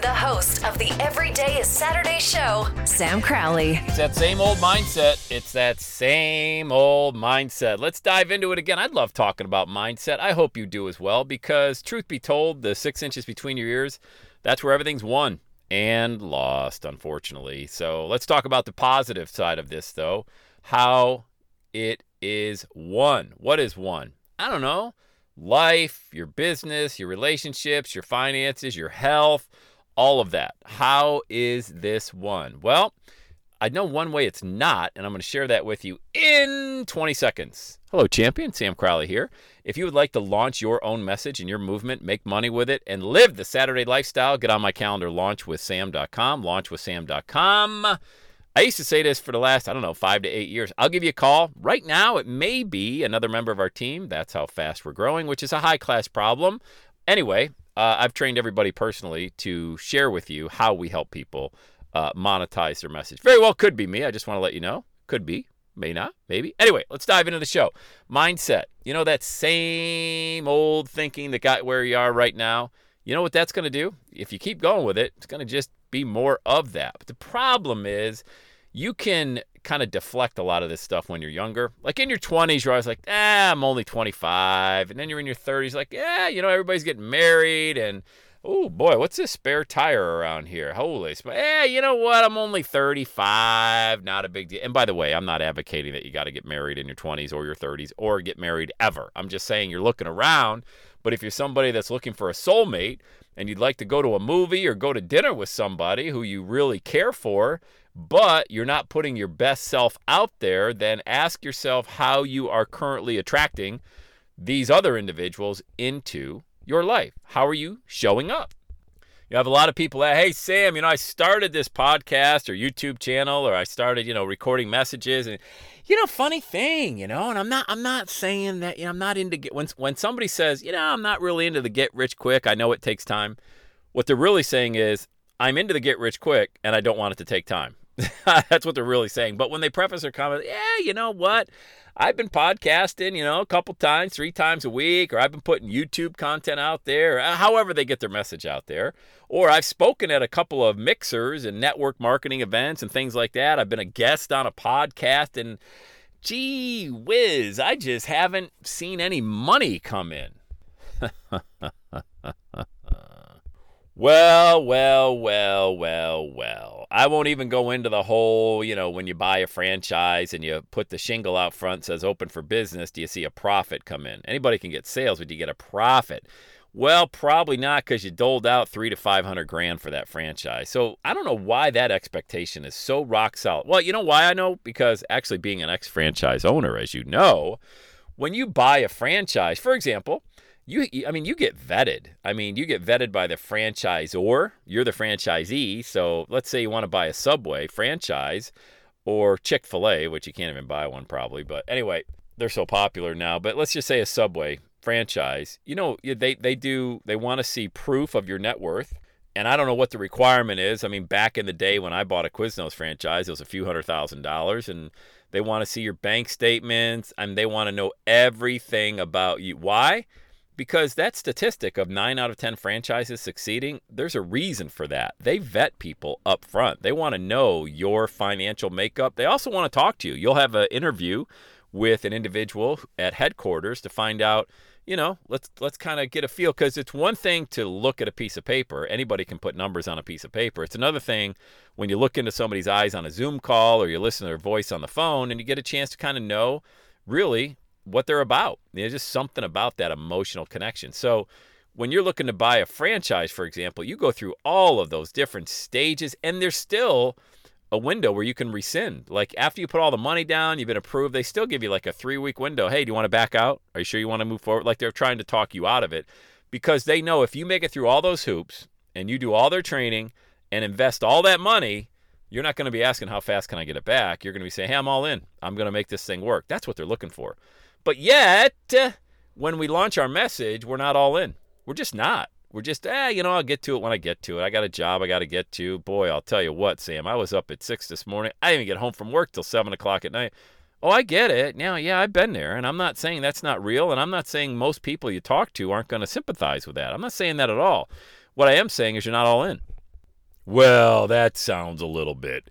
The host of the Everyday is Saturday show, Sam Crowley. It's that same old mindset. It's that same old mindset. Let's dive into it again. I'd love talking about mindset. I hope you do as well, because truth be told, the six inches between your ears, that's where everything's won and lost, unfortunately. So let's talk about the positive side of this, though. How it is won. What is won? I don't know. Life, your business, your relationships, your finances, your health all of that. How is this one? Well, I know one way it's not, and I'm going to share that with you in 20 seconds. Hello, champion. Sam Crowley here. If you would like to launch your own message and your movement, make money with it, and live the Saturday lifestyle, get on my calendar, launchwithsam.com, launchwithsam.com. I used to say this for the last, I don't know, five to eight years. I'll give you a call. Right now, it may be another member of our team. That's how fast we're growing, which is a high class problem. Anyway, uh, I've trained everybody personally to share with you how we help people uh, monetize their message. Very well could be me. I just want to let you know. Could be, may not, maybe. Anyway, let's dive into the show. Mindset. You know that same old thinking that got where you are right now. You know what that's going to do? If you keep going with it, it's going to just be more of that. But the problem is, you can kind of deflect a lot of this stuff when you're younger. Like in your 20s, you're always like, ah, I'm only 25. And then you're in your 30s, like, yeah, you know, everybody's getting married. And, oh boy, what's this spare tire around here? Holy, sp- yeah, you know what? I'm only 35. Not a big deal. And by the way, I'm not advocating that you got to get married in your 20s or your 30s or get married ever. I'm just saying you're looking around. But if you're somebody that's looking for a soulmate and you'd like to go to a movie or go to dinner with somebody who you really care for, but you're not putting your best self out there, then ask yourself how you are currently attracting these other individuals into your life. How are you showing up? You have a lot of people that, hey, Sam, you know, I started this podcast or YouTube channel or I started, you know, recording messages and, you know, funny thing, you know, and I'm not, I'm not saying that, you know, I'm not into get, when, when somebody says, you know, I'm not really into the get rich quick. I know it takes time. What they're really saying is, I'm into the get rich quick and I don't want it to take time. That's what they're really saying. But when they preface their comment, yeah, you know what? I've been podcasting, you know, a couple times, three times a week, or I've been putting YouTube content out there, uh, however they get their message out there. Or I've spoken at a couple of mixers and network marketing events and things like that. I've been a guest on a podcast, and gee whiz, I just haven't seen any money come in. Well, well, well, well, well. I won't even go into the whole, you know, when you buy a franchise and you put the shingle out front says open for business, do you see a profit come in? Anybody can get sales, but do you get a profit? Well, probably not because you doled out three to five hundred grand for that franchise. So I don't know why that expectation is so rock solid. Well, you know why I know? Because actually being an ex-franchise owner, as you know, when you buy a franchise, for example, you I mean you get vetted. I mean you get vetted by the franchisor. You're the franchisee. So let's say you want to buy a Subway franchise or Chick-fil-A, which you can't even buy one probably, but anyway, they're so popular now, but let's just say a Subway franchise. You know, they they do they want to see proof of your net worth. And I don't know what the requirement is. I mean, back in the day when I bought a Quiznos franchise, it was a few hundred thousand dollars and they want to see your bank statements and they want to know everything about you. Why? Because that statistic of nine out of 10 franchises succeeding, there's a reason for that. They vet people up front. They want to know your financial makeup. They also want to talk to you. You'll have an interview with an individual at headquarters to find out, you know, let's let's kind of get a feel because it's one thing to look at a piece of paper. Anybody can put numbers on a piece of paper. It's another thing when you look into somebody's eyes on a Zoom call or you listen to their voice on the phone and you get a chance to kind of know really what they're about. There's just something about that emotional connection. So when you're looking to buy a franchise, for example, you go through all of those different stages, and there's still a window where you can rescind. Like after you put all the money down, you've been approved, they still give you like a three week window. Hey, do you want to back out? Are you sure you want to move forward? Like they're trying to talk you out of it because they know if you make it through all those hoops and you do all their training and invest all that money, you're not going to be asking how fast can I get it back. You're going to be saying, hey, I'm all in. I'm going to make this thing work. That's what they're looking for. But yet, when we launch our message, we're not all in. We're just not. We're just, eh, you know, I'll get to it when I get to it. I got a job I got to get to. Boy, I'll tell you what, Sam, I was up at six this morning. I didn't even get home from work till seven o'clock at night. Oh, I get it. Now, yeah, I've been there, and I'm not saying that's not real, and I'm not saying most people you talk to aren't going to sympathize with that. I'm not saying that at all. What I am saying is you're not all in. Well, that sounds a little bit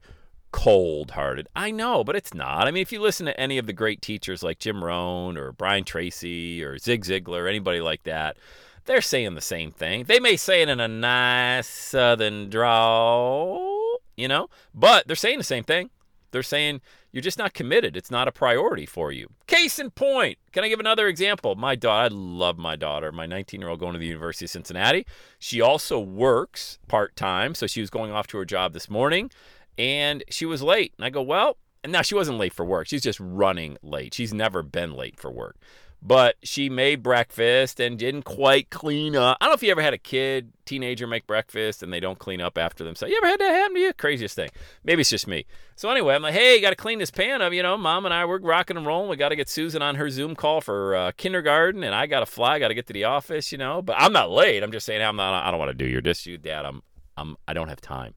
cold hearted. I know, but it's not. I mean, if you listen to any of the great teachers like Jim Rohn or Brian Tracy or Zig Ziglar, anybody like that, they're saying the same thing. They may say it in a nice southern drawl, you know, but they're saying the same thing. They're saying you're just not committed. It's not a priority for you. Case in point, can I give another example? My daughter, I love my daughter, my 19 year old going to the University of Cincinnati. She also works part time, so she was going off to her job this morning and she was late. And I go, well, and now she wasn't late for work. She's just running late. She's never been late for work but she made breakfast and didn't quite clean up. I don't know if you ever had a kid, teenager make breakfast and they don't clean up after themselves. You ever had that happen to you? Craziest thing. Maybe it's just me. So anyway, I'm like, hey, you got to clean this pan up. You know, mom and I we're rocking and rolling. We got to get Susan on her Zoom call for uh, kindergarten, and I got to fly. Got to get to the office. You know, but I'm not late. I'm just saying I'm not. I don't want to do your dish, you dad. I'm. I'm. I don't have time.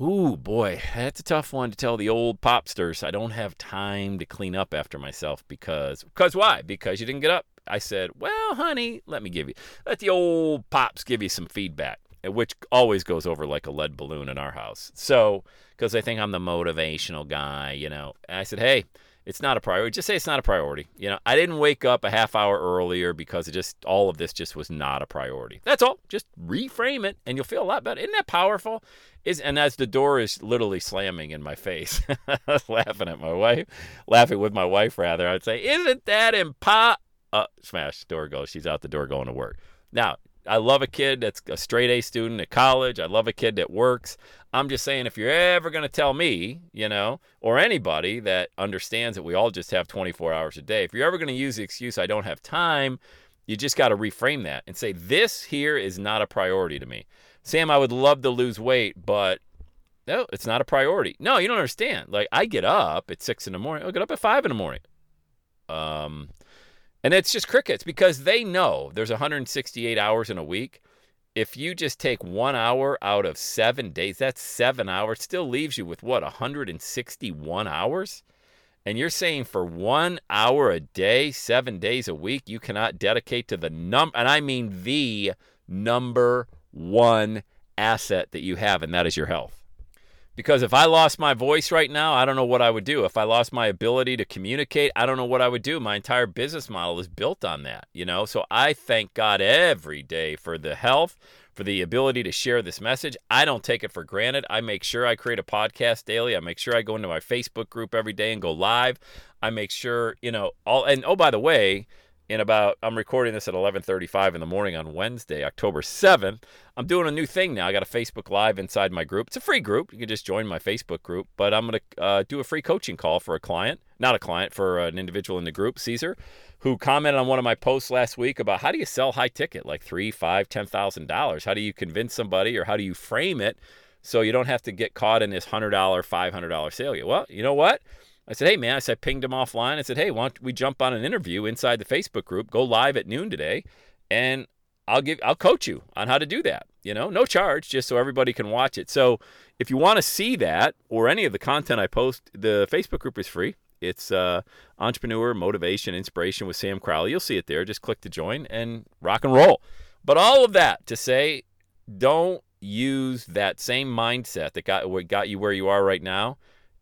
Ooh, boy, that's a tough one to tell the old popsters. I don't have time to clean up after myself because, because why? Because you didn't get up. I said, well, honey, let me give you, let the old pops give you some feedback, eh, which always goes over like a lead balloon in our house. So, because I think I'm the motivational guy, you know, I said, hey, it's not a priority. Just say it's not a priority. You know, I didn't wake up a half hour earlier because it just all of this just was not a priority. That's all. Just reframe it and you'll feel a lot better. Isn't that powerful? Is and as the door is literally slamming in my face, laughing at my wife, laughing with my wife rather, I'd say, "Isn't that impo?" Uh, smash door goes. She's out the door going to work. Now, I love a kid that's a straight A student at college. I love a kid that works. I'm just saying, if you're ever going to tell me, you know, or anybody that understands that we all just have 24 hours a day, if you're ever going to use the excuse, I don't have time, you just got to reframe that and say, this here is not a priority to me. Sam, I would love to lose weight, but no, it's not a priority. No, you don't understand. Like, I get up at six in the morning, I'll get up at five in the morning. Um, and it's just crickets because they know there's 168 hours in a week if you just take one hour out of seven days, that's seven hours, still leaves you with what, 161 hours? And you're saying for one hour a day, seven days a week, you cannot dedicate to the number, and I mean the number one asset that you have, and that is your health. Because if I lost my voice right now, I don't know what I would do. If I lost my ability to communicate, I don't know what I would do. My entire business model is built on that, you know? So I thank God every day for the health, for the ability to share this message. I don't take it for granted. I make sure I create a podcast daily. I make sure I go into my Facebook group every day and go live. I make sure, you know, all and oh by the way, in about I'm recording this at 11:35 in the morning on Wednesday, October 7th. I'm doing a new thing now. I got a Facebook Live inside my group. It's a free group. You can just join my Facebook group, but I'm going to uh, do a free coaching call for a client, not a client, for an individual in the group, Caesar, who commented on one of my posts last week about how do you sell high ticket, like three, five, ten thousand dollars? How do you convince somebody, or how do you frame it so you don't have to get caught in this hundred dollar, five hundred dollar sale? Well, you know what? I said, hey, man, I said, pinged him offline. I said, hey, why don't we jump on an interview inside the Facebook group, go live at noon today, and I'll give, I'll coach you on how to do that. You know, no charge, just so everybody can watch it. So if you want to see that or any of the content I post, the Facebook group is free. It's uh, Entrepreneur Motivation Inspiration with Sam Crowley. You'll see it there. Just click to join and rock and roll. But all of that to say, don't use that same mindset that got what got you where you are right now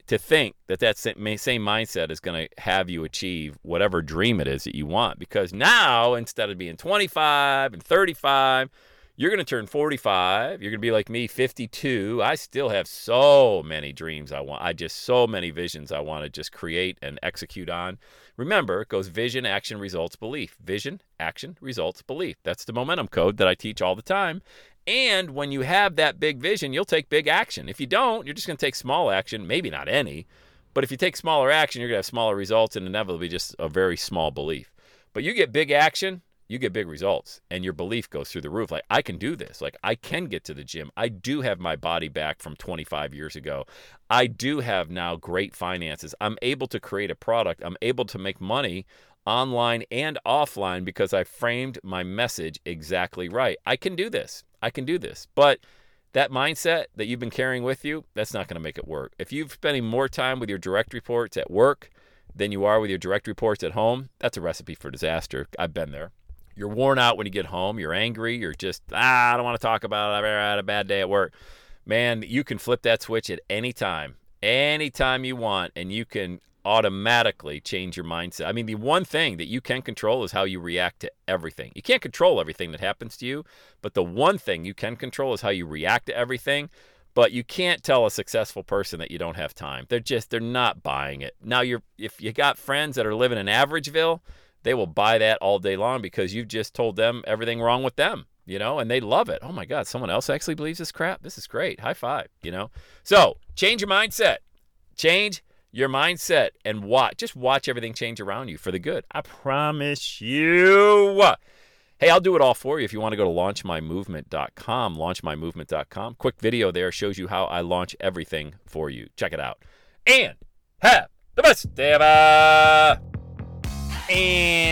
to think that that same mindset is going to have you achieve whatever dream it is that you want. Because now, instead of being 25 and 35, You're going to turn 45. You're going to be like me, 52. I still have so many dreams I want. I just so many visions I want to just create and execute on. Remember, it goes vision, action, results, belief. Vision, action, results, belief. That's the momentum code that I teach all the time. And when you have that big vision, you'll take big action. If you don't, you're just going to take small action, maybe not any. But if you take smaller action, you're going to have smaller results and inevitably just a very small belief. But you get big action, you get big results and your belief goes through the roof. Like i can do this. Like i can get to the gym. I do have my body back from 25 years ago. I do have now great finances. I'm able to create a product. I'm able to make money online and offline because i framed my message exactly right. I can do this i can do this but that mindset that you've been carrying with you that's not going to make it work if you're spending more time with your direct reports at work than you are with your direct reports at home that's a recipe for disaster i've been there you're worn out when you get home. You're angry. You're just, ah, I don't want to talk about it. I had a bad day at work. Man, you can flip that switch at any time, anytime you want, and you can automatically change your mindset. I mean, the one thing that you can control is how you react to everything. You can't control everything that happens to you, but the one thing you can control is how you react to everything. But you can't tell a successful person that you don't have time. They're just they're not buying it. Now you're if you got friends that are living in Averageville, they will buy that all day long because you've just told them everything wrong with them, you know, and they love it. Oh my God, someone else actually believes this crap. This is great. High five, you know. So change your mindset. Change your mindset and watch. Just watch everything change around you for the good. I promise you. Hey, I'll do it all for you if you want to go to launchmymovement.com. Launchmymovement.com. Quick video there shows you how I launch everything for you. Check it out. And have the best day ever.